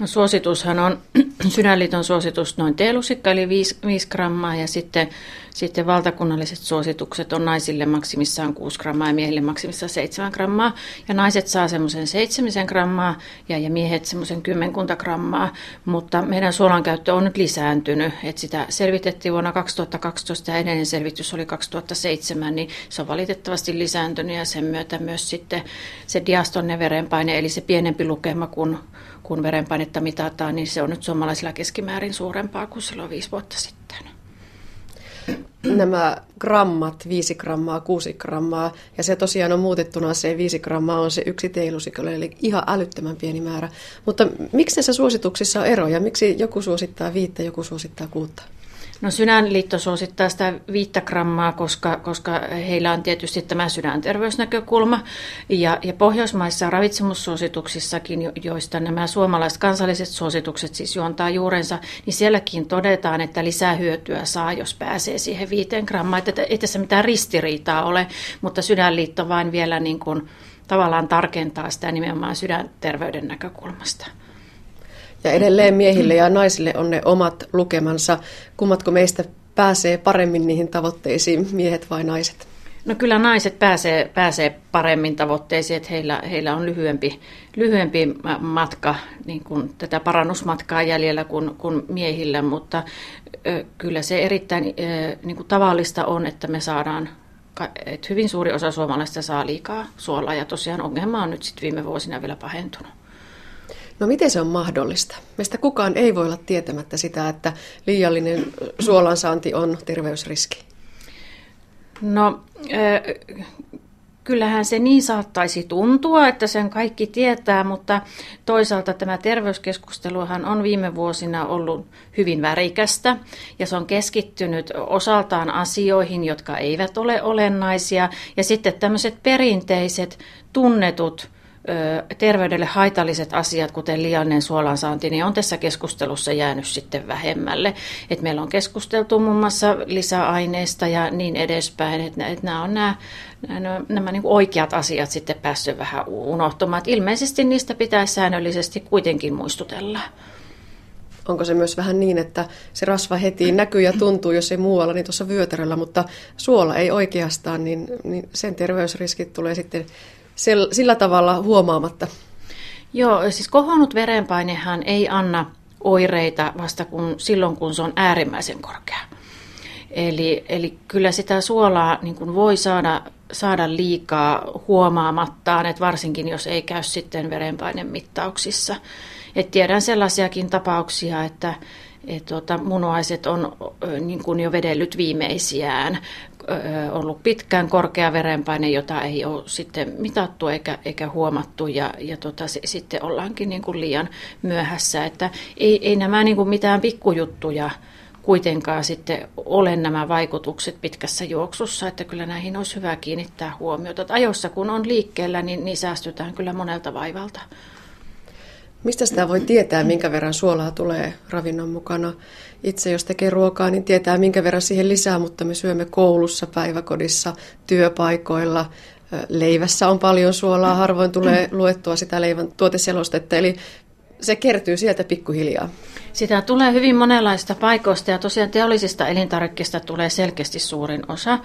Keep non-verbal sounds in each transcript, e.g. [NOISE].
No suositushan on, [CLEARS THROAT] Sydänliiton suositus noin teelusikka eli 5, 5 grammaa ja sitten, sitten valtakunnalliset suositukset on naisille maksimissaan 6 grammaa ja miehille maksimissaan 7 grammaa. Ja naiset saa semmoisen 7 grammaa ja, ja miehet semmoisen kymmenkunta grammaa, mutta meidän suolan käyttö on nyt lisääntynyt. Et sitä selvitettiin vuonna 2012 ja edellinen selvitys oli 2007, niin se on valitettavasti lisääntynyt ja sen myötä myös sitten se diastonne verenpaine eli se pienempi lukema kuin kun verenpainetta mitataan, niin se on nyt suomalaisilla keskimäärin suurempaa kuin silloin viisi vuotta sitten. Nämä grammat, 5 grammaa, 6 grammaa, ja se tosiaan on muutettuna se 5 grammaa on se yksi teelusikolle, eli ihan älyttömän pieni määrä. Mutta miksi näissä suosituksissa on eroja? Miksi joku suosittaa viittä, joku suosittaa kuutta? No Sydänliitto suosittaa sitä viittä grammaa, koska, koska heillä on tietysti tämä sydänterveysnäkökulma. Ja, ja Pohjoismaissa ravitsemussuosituksissakin, joista nämä suomalaiset kansalliset suositukset siis juontaa juurensa, niin sielläkin todetaan, että lisää hyötyä saa, jos pääsee siihen viiteen grammaan. Että ei tässä mitään ristiriitaa ole, mutta Sydänliitto vain vielä niin kuin, tavallaan tarkentaa sitä nimenomaan sydänterveyden näkökulmasta. Ja edelleen miehille ja naisille on ne omat lukemansa. Kummatko meistä pääsee paremmin niihin tavoitteisiin, miehet vai naiset? No kyllä naiset pääsee, pääsee paremmin tavoitteisiin, että heillä, heillä on lyhyempi, lyhyempi matka, niin kuin tätä parannusmatkaa jäljellä kuin, kuin miehillä, mutta ö, kyllä se erittäin ö, niin kuin tavallista on, että me saadaan että hyvin suuri osa suomalaista saa liikaa suolaa ja tosiaan ongelma on nyt sitten viime vuosina vielä pahentunut. No miten se on mahdollista? Meistä kukaan ei voi olla tietämättä sitä, että liiallinen suolansaanti on terveysriski. No kyllähän se niin saattaisi tuntua, että sen kaikki tietää, mutta toisaalta tämä terveyskeskusteluhan on viime vuosina ollut hyvin värikästä ja se on keskittynyt osaltaan asioihin, jotka eivät ole olennaisia ja sitten tämmöiset perinteiset tunnetut terveydelle haitalliset asiat, kuten liiallinen suolansaanti, niin on tässä keskustelussa jäänyt sitten vähemmälle. Et meillä on keskusteltu muun mm. muassa lisäaineista ja niin edespäin, että et nämä on nämä, nämä, nämä niin oikeat asiat sitten päässyt vähän unohtumaan. Et ilmeisesti niistä pitää säännöllisesti kuitenkin muistutella. Onko se myös vähän niin, että se rasva heti näkyy ja tuntuu, jos ei muualla, niin tuossa vyötäröllä, mutta suola ei oikeastaan, niin, niin sen terveysriskit tulee sitten sillä tavalla huomaamatta? Joo, siis kohonnut verenpainehan ei anna oireita vasta kun, silloin, kun se on äärimmäisen korkea. Eli, eli kyllä sitä suolaa niin kuin voi saada, saada liikaa huomaamattaan, että varsinkin jos ei käy sitten verenpainemittauksissa. Et tiedän sellaisiakin tapauksia, että et tuota, munuaiset on niin kuin jo vedellyt viimeisiään ollut pitkään korkea verenpaine, jota ei ole sitten mitattu eikä, eikä huomattu ja, ja tota, se, sitten ollaankin niin kuin liian myöhässä. Että ei, ei nämä niin kuin mitään pikkujuttuja kuitenkaan sitten ole nämä vaikutukset pitkässä juoksussa, että kyllä näihin olisi hyvä kiinnittää huomiota. Että ajoissa kun on liikkeellä, niin, niin säästytään kyllä monelta vaivalta. Mistä sitä voi tietää, minkä verran suolaa tulee ravinnon mukana? Itse jos tekee ruokaa, niin tietää, minkä verran siihen lisää, mutta me syömme koulussa, päiväkodissa, työpaikoilla. Leivässä on paljon suolaa, harvoin tulee luettua sitä leivän tuoteselostetta, eli se kertyy sieltä pikkuhiljaa. Sitä tulee hyvin monenlaista paikoista ja tosiaan teollisista elintarvikkeista tulee selkeästi suurin osa.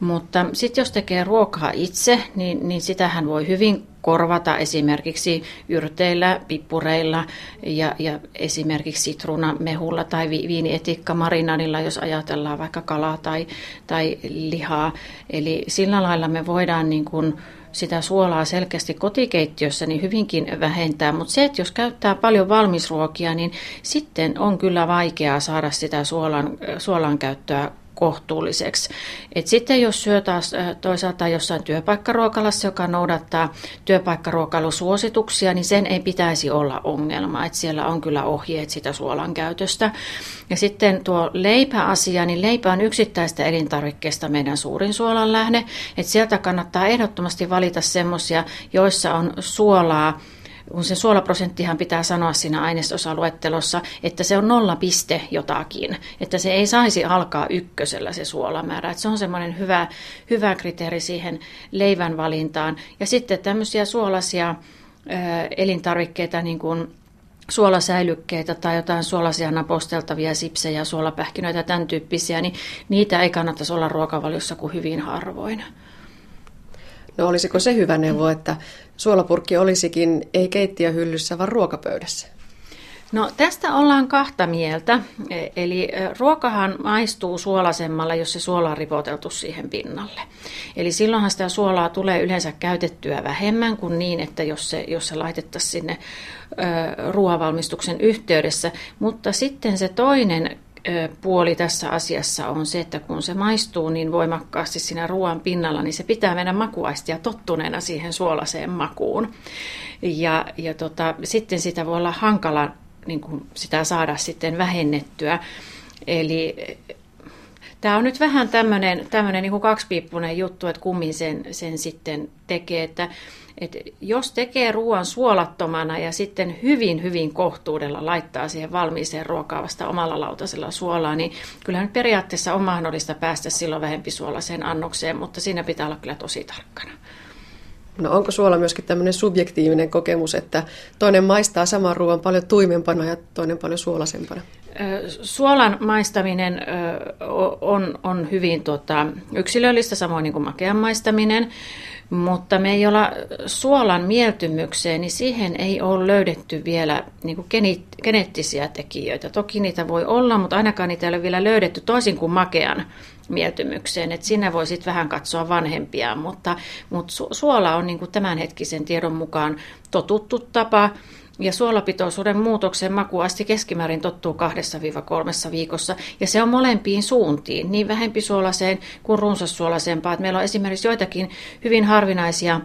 Mutta sitten jos tekee ruokaa itse, niin, niin sitähän voi hyvin korvata esimerkiksi yrteillä, pippureilla ja, ja esimerkiksi sitruunamehulla tai vi, viinietikka marinadilla, jos ajatellaan vaikka kalaa tai, tai lihaa. Eli sillä lailla me voidaan niin kuin sitä suolaa selkeästi kotikeittiössä niin hyvinkin vähentää, mutta se, että jos käyttää paljon valmisruokia, niin sitten on kyllä vaikeaa saada sitä suolan, suolan käyttöä kohtuulliseksi. Et sitten jos syö taas toisaalta jossain työpaikkaruokalassa, joka noudattaa työpaikkaruokailusuosituksia, niin sen ei pitäisi olla ongelma. Et siellä on kyllä ohjeet sitä suolan käytöstä. Ja sitten tuo leipäasia, niin leipä on yksittäistä elintarvikkeesta meidän suurin suolan lähde. Et sieltä kannattaa ehdottomasti valita semmoisia, joissa on suolaa kun se suolaprosenttihan pitää sanoa siinä ainesosaluettelossa, että se on nolla piste jotakin, että se ei saisi alkaa ykkösellä se suolamäärä. Että se on semmoinen hyvä, hyvä kriteeri siihen leivän valintaan. Ja sitten tämmöisiä suolaisia elintarvikkeita, niin kuin suolasäilykkeitä tai jotain suolaisia naposteltavia sipsejä, suolapähkinöitä, tämän tyyppisiä, niin niitä ei kannattaisi olla ruokavaliossa kuin hyvin harvoin. No olisiko se hyvä neuvo, että suolapurkki olisikin ei keittiöhyllyssä, vaan ruokapöydässä? No tästä ollaan kahta mieltä. E, eli e, ruokahan maistuu suolasemmalla, jos se suola on ripoteltu siihen pinnalle. Eli silloinhan sitä suolaa tulee yleensä käytettyä vähemmän kuin niin, että jos se, jos se laitettaisiin sinne ruoavalmistuksen yhteydessä. Mutta sitten se toinen puoli tässä asiassa on se, että kun se maistuu niin voimakkaasti siinä ruoan pinnalla, niin se pitää meidän makuaistia tottuneena siihen suolaseen makuun. Ja, ja tota, sitten sitä voi olla hankala niin kuin sitä saada sitten vähennettyä. Eli Tämä on nyt vähän tämmöinen, niin kaksipiippunen juttu, että kummin sen, sen sitten tekee. Että, että jos tekee ruoan suolattomana ja sitten hyvin, hyvin kohtuudella laittaa siihen valmiiseen ruokaa vasta omalla lautasella suolaa, niin kyllä nyt periaatteessa on mahdollista päästä silloin vähempi suolaseen annokseen, mutta siinä pitää olla kyllä tosi tarkkana. No onko suola myöskin tämmöinen subjektiivinen kokemus, että toinen maistaa saman ruoan paljon tuimempana ja toinen paljon suolasempana? Suolan maistaminen on, on hyvin tota, yksilöllistä, samoin niin kuin makean maistaminen, mutta me ei olla suolan mieltymykseen, niin siihen ei ole löydetty vielä niin kuin geneettisiä tekijöitä. Toki niitä voi olla, mutta ainakaan niitä ei ole vielä löydetty toisin kuin makean mieltymykseen. että siinä voi sitten vähän katsoa vanhempia, mutta, mutta suola on niin kuin tämänhetkisen tiedon mukaan totuttu tapa ja suolapitoisuuden muutoksen makuasti keskimäärin tottuu kahdessa viiva kolmessa viikossa. Ja se on molempiin suuntiin, niin vähempisuolaseen kuin runsassuolaisempaa. Meillä on esimerkiksi joitakin hyvin harvinaisia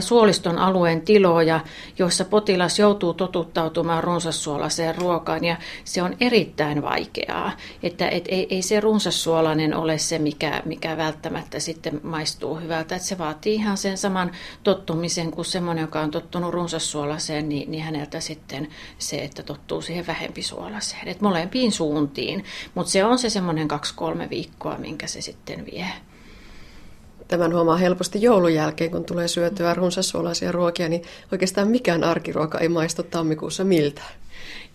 suoliston alueen tiloja, joissa potilas joutuu totuttautumaan runsassuolaiseen ruokaan ja se on erittäin vaikeaa. Että et, ei, ei se runsassuolainen ole se, mikä, mikä välttämättä sitten maistuu hyvältä. Että se vaatii ihan sen saman tottumisen kuin semmoinen, joka on tottunut runsassuolaiseen, niin, niin häneltä sitten se, että tottuu siihen vähempisuolaseen. Että molempiin suuntiin, mutta se on se semmoinen kaksi-kolme viikkoa, minkä se sitten vie. Tämän huomaa helposti joulun jälkeen, kun tulee syötyä runsassuolaisia ruokia, niin oikeastaan mikään arkiruoka ei maistu tammikuussa miltään.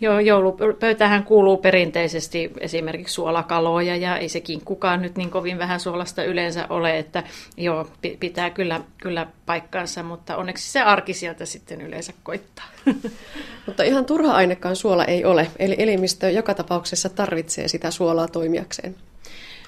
Joo, joulupöytähän kuuluu perinteisesti esimerkiksi suolakaloja ja ei sekin kukaan nyt niin kovin vähän suolasta yleensä ole, että joo, pitää kyllä, kyllä paikkaansa, mutta onneksi se arki sieltä sitten yleensä koittaa. [LAUGHS] Mutta ihan turha ainekaan suola ei ole, eli elimistö joka tapauksessa tarvitsee sitä suolaa toimijakseen.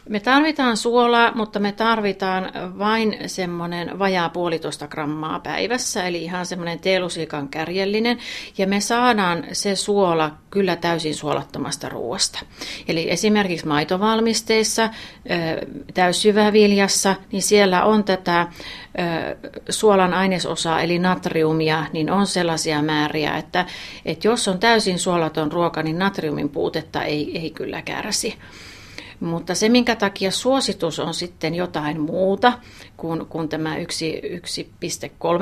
Me tarvitaan suolaa, mutta me tarvitaan vain semmoinen vajaa puolitoista grammaa päivässä, eli ihan semmoinen teelusikan kärjellinen. Ja me saadaan se suola kyllä täysin suolattomasta ruoasta. Eli esimerkiksi maitovalmisteissa, täyssyväviljassa, niin siellä on tätä suolan ainesosaa, eli natriumia, niin on sellaisia määriä, että, että jos on täysin suolaton ruoka, niin natriumin puutetta ei, ei kyllä kärsi. Mutta se, minkä takia suositus on sitten jotain muuta kuin, kuin tämä 1,3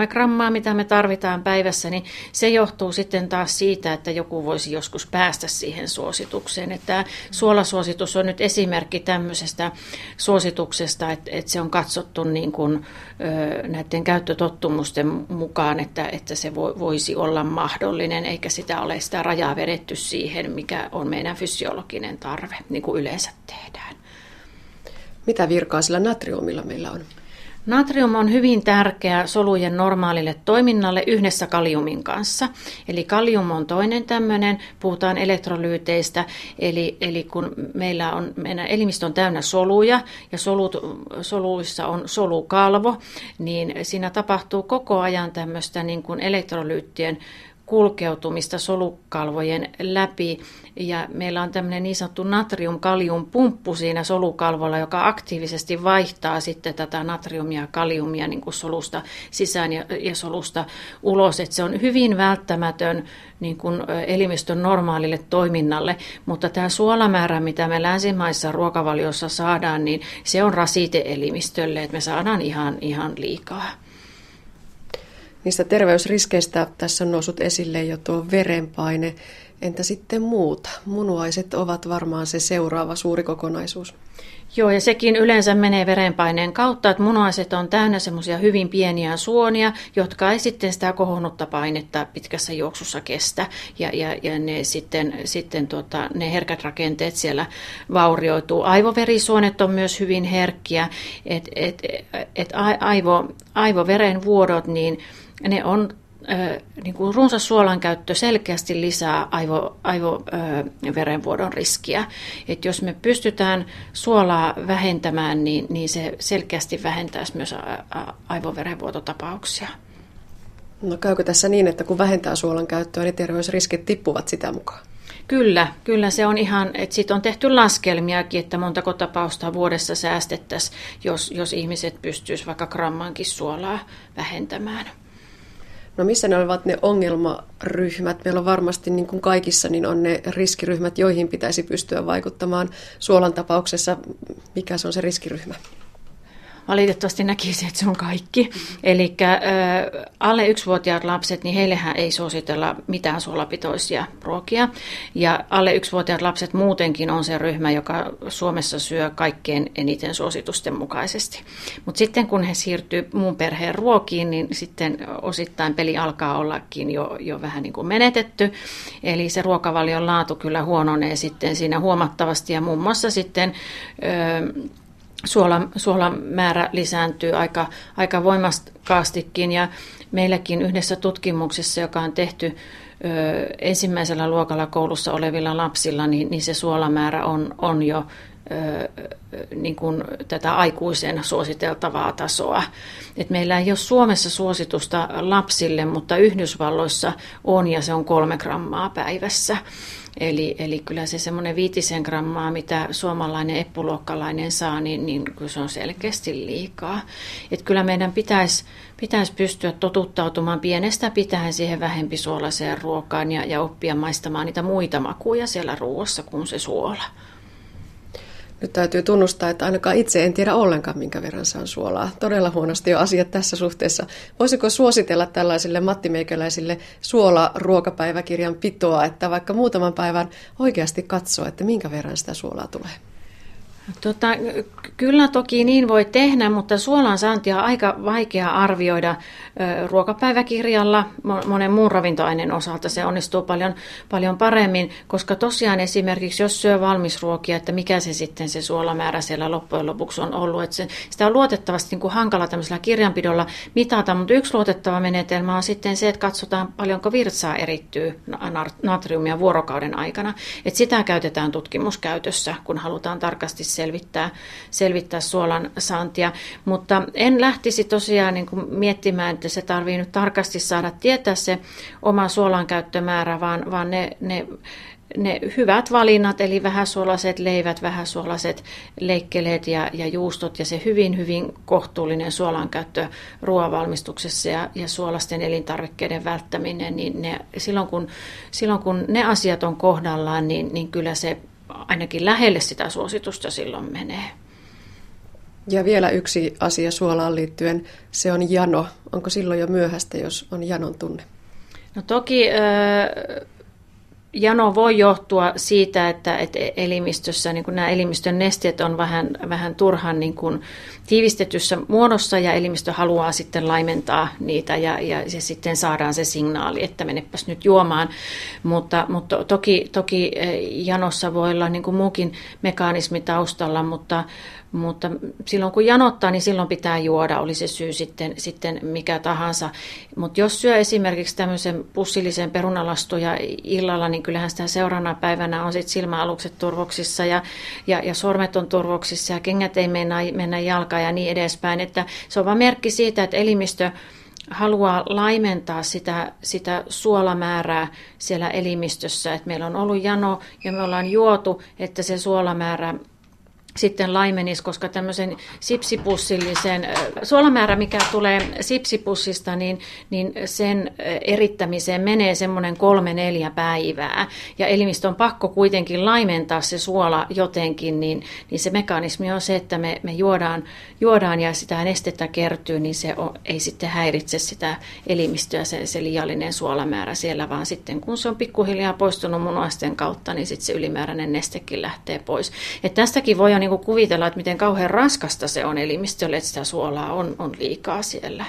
grammaa, mitä me tarvitaan päivässä, niin se johtuu sitten taas siitä, että joku voisi joskus päästä siihen suositukseen. Että tämä suolasuositus on nyt esimerkki tämmöisestä suosituksesta, että, että se on katsottu niin kuin, näiden käyttötottumusten mukaan, että, että se voisi olla mahdollinen, eikä sitä ole sitä rajaa vedetty siihen, mikä on meidän fysiologinen tarve, niin kuin yleensä tehdään. Mitä virkaa sillä natriumilla meillä on? Natrium on hyvin tärkeä solujen normaalille toiminnalle yhdessä kaliumin kanssa. Eli kalium on toinen tämmöinen, puhutaan elektrolyyteistä, eli, eli kun meillä on, meidän elimistö on täynnä soluja ja solut, soluissa on solukalvo, niin siinä tapahtuu koko ajan tämmöistä niin kuin elektrolyyttien kulkeutumista solukalvojen läpi. Ja meillä on tämmöinen niin sanottu natrium-kalium-pumppu siinä solukalvolla, joka aktiivisesti vaihtaa sitten tätä natriumia ja kaliumia niin kuin solusta sisään ja, ja solusta ulos. Et se on hyvin välttämätön niin kuin elimistön normaalille toiminnalle, mutta tämä suolamäärä, mitä me länsimaissa ruokavaliossa saadaan, niin se on rasite elimistölle, että me saadaan ihan, ihan liikaa. Niistä terveysriskeistä tässä on noussut esille jo tuo verenpaine. Entä sitten muuta? Munuaiset ovat varmaan se seuraava suuri kokonaisuus. Joo, ja sekin yleensä menee verenpaineen kautta, että munuaiset on täynnä semmoisia hyvin pieniä suonia, jotka ei sitten sitä kohonnutta painetta pitkässä juoksussa kestä. Ja, ja, ja ne sitten, sitten tota, ne herkät rakenteet siellä vaurioituu. Aivoverisuonet on myös hyvin herkkiä, että et, et aivo, aivoverenvuodot, niin ne on niin kuin runsas suolan käyttö selkeästi lisää aivo, aivoverenvuodon riskiä. Et jos me pystytään suolaa vähentämään, niin, niin se selkeästi vähentäisi myös aivoverenvuototapauksia. No käykö tässä niin, että kun vähentää suolan käyttöä, niin terveysriskit tippuvat sitä mukaan? Kyllä, kyllä se on ihan, että siitä on tehty laskelmiakin, että montako tapausta vuodessa säästettäisiin, jos, jos ihmiset pystyisivät vaikka grammankin suolaa vähentämään. No missä ne ovat ne ongelmaryhmät? Meillä on varmasti niin kuin kaikissa niin on ne riskiryhmät, joihin pitäisi pystyä vaikuttamaan. Suolan tapauksessa mikä se on se riskiryhmä? Valitettavasti näkisin, että se on kaikki. Eli alle yksivuotiaat lapset, niin heillehän ei suositella mitään suolapitoisia ruokia. Ja alle yksivuotiaat lapset muutenkin on se ryhmä, joka Suomessa syö kaikkein eniten suositusten mukaisesti. Mutta sitten kun he siirtyy muun perheen ruokiin, niin sitten osittain peli alkaa ollakin jo, jo vähän niin kuin menetetty. Eli se ruokavalion laatu kyllä huononee sitten siinä huomattavasti ja muun muassa sitten... Öö, suolan, suolan määrä lisääntyy aika, aika voimakkaastikin ja meilläkin yhdessä tutkimuksessa, joka on tehty ö, ensimmäisellä luokalla koulussa olevilla lapsilla, niin, niin se suolamäärä on, on jo ö, niin kuin tätä aikuisen suositeltavaa tasoa. Et meillä ei ole Suomessa suositusta lapsille, mutta Yhdysvalloissa on ja se on kolme grammaa päivässä. Eli, eli kyllä se semmoinen viitisen grammaa, mitä suomalainen eppuluokkalainen saa, niin, niin se on selkeästi liikaa. Et kyllä meidän pitäisi pitäisi pystyä totuttautumaan pienestä pitäen siihen vähempi suolaiseen ruokaan ja, ja oppia maistamaan niitä muita makuja siellä ruoassa kuin se suola. Nyt täytyy tunnustaa, että ainakaan itse en tiedä ollenkaan, minkä verran saan suolaa. Todella huonosti jo asiat tässä suhteessa. Voisiko suositella tällaisille mattimeikäläisille suola-ruokapäiväkirjan pitoa, että vaikka muutaman päivän oikeasti katsoo, että minkä verran sitä suolaa tulee? Tota, kyllä toki niin voi tehdä, mutta suolan saantia on aika vaikea arvioida ruokapäiväkirjalla. Monen muun ravintoaineen osalta se onnistuu paljon, paljon paremmin, koska tosiaan esimerkiksi jos syö valmisruokia, että mikä se sitten se suolamäärä siellä loppujen lopuksi on ollut. Että se, sitä on luotettavasti niin kuin hankala tämmöisellä kirjanpidolla mitata, mutta yksi luotettava menetelmä on sitten se, että katsotaan paljonko virtsaa erittyy natriumia vuorokauden aikana. Että sitä käytetään tutkimuskäytössä, kun halutaan tarkasti selvittää, selvittää suolan saantia. Mutta en lähtisi tosiaan niin kuin miettimään, että se tarvii nyt tarkasti saada tietää se oma suolan käyttömäärä, vaan, vaan ne, ne ne hyvät valinnat, eli vähäsuolaiset leivät, vähäsuolaiset leikkeleet ja, ja juustot ja se hyvin, hyvin kohtuullinen suolankäyttö ruoanvalmistuksessa ja, ja suolasten elintarvikkeiden välttäminen, niin ne, silloin, kun, silloin kun ne asiat on kohdallaan, niin, niin kyllä se ainakin lähelle sitä suositusta silloin menee. Ja vielä yksi asia suolaan liittyen, se on jano. Onko silloin jo myöhäistä, jos on janon tunne? No toki äh, jano voi johtua siitä, että, että elimistössä niin nämä elimistön nesteet on vähän, vähän turhan niin kuin tiivistetyssä muodossa ja elimistö haluaa sitten laimentaa niitä ja, ja se sitten saadaan se signaali, että menepäs nyt juomaan. Mutta, mutta toki, toki eh, janossa voi olla niin kuin muukin mekanismi taustalla, mutta, mutta silloin kun janottaa, niin silloin pitää juoda, oli se syy sitten, sitten mikä tahansa. Mutta jos syö esimerkiksi tämmöisen pussillisen perunalastuja illalla, niin kyllähän sitä seuraavana päivänä on sitten silmäalukset turvoksissa ja, ja, ja sormet on turvoksissa ja kengät ei mennä, mennä jalkaan ja niin edespäin. Että se on vain merkki siitä, että elimistö haluaa laimentaa sitä, sitä suolamäärää siellä elimistössä. että meillä on ollut jano ja me ollaan juotu, että se suolamäärä sitten laimenisi, koska tämmöisen sipsipussillisen suolamäärä, mikä tulee sipsipussista, niin, niin sen erittämiseen menee semmoinen kolme neljä päivää. Ja elimistö on pakko kuitenkin laimentaa se suola jotenkin, niin, niin se mekanismi on se, että me, me juodaan, juodaan ja sitä nestettä kertyy, niin se on, ei sitten häiritse sitä elimistöä se, se liiallinen suolamäärä siellä, vaan sitten kun se on pikkuhiljaa poistunut munuaisten kautta, niin sitten se ylimääräinen nestekin lähtee pois. Et tästäkin voi niin kuvitella, että miten kauhean raskasta se on elimistölle, että sitä suolaa on, on liikaa siellä.